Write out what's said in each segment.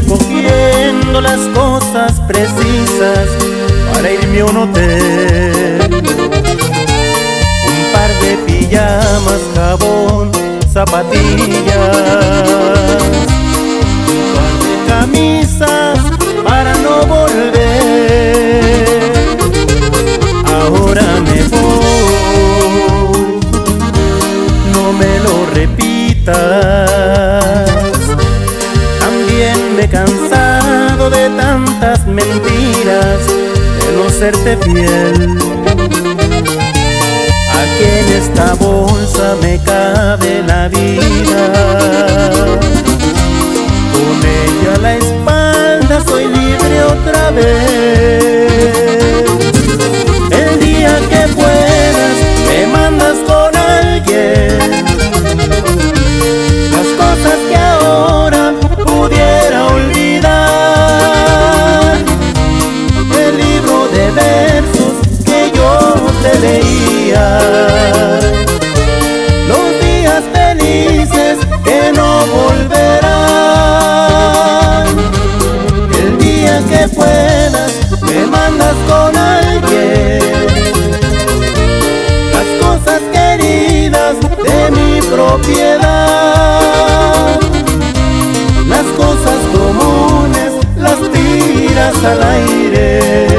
recogiendo las cosas precisas para irme a un hotel. Un par de pijamas, jabón, zapatillas, un par de camisas para no volver. Ahora me voy, no me lo repitas. Tantas mentiras, de no serte fiel. Aquí en esta bolsa me cabe la vida. Con ella a la espalda soy libre otra vez. Que puedas me mandas con alguien las cosas queridas de mi propiedad. Las cosas comunes las tiras al aire.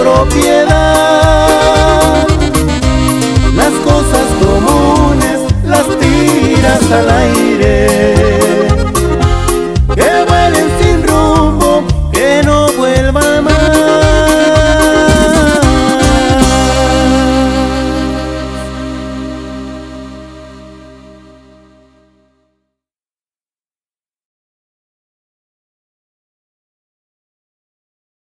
Propiedad.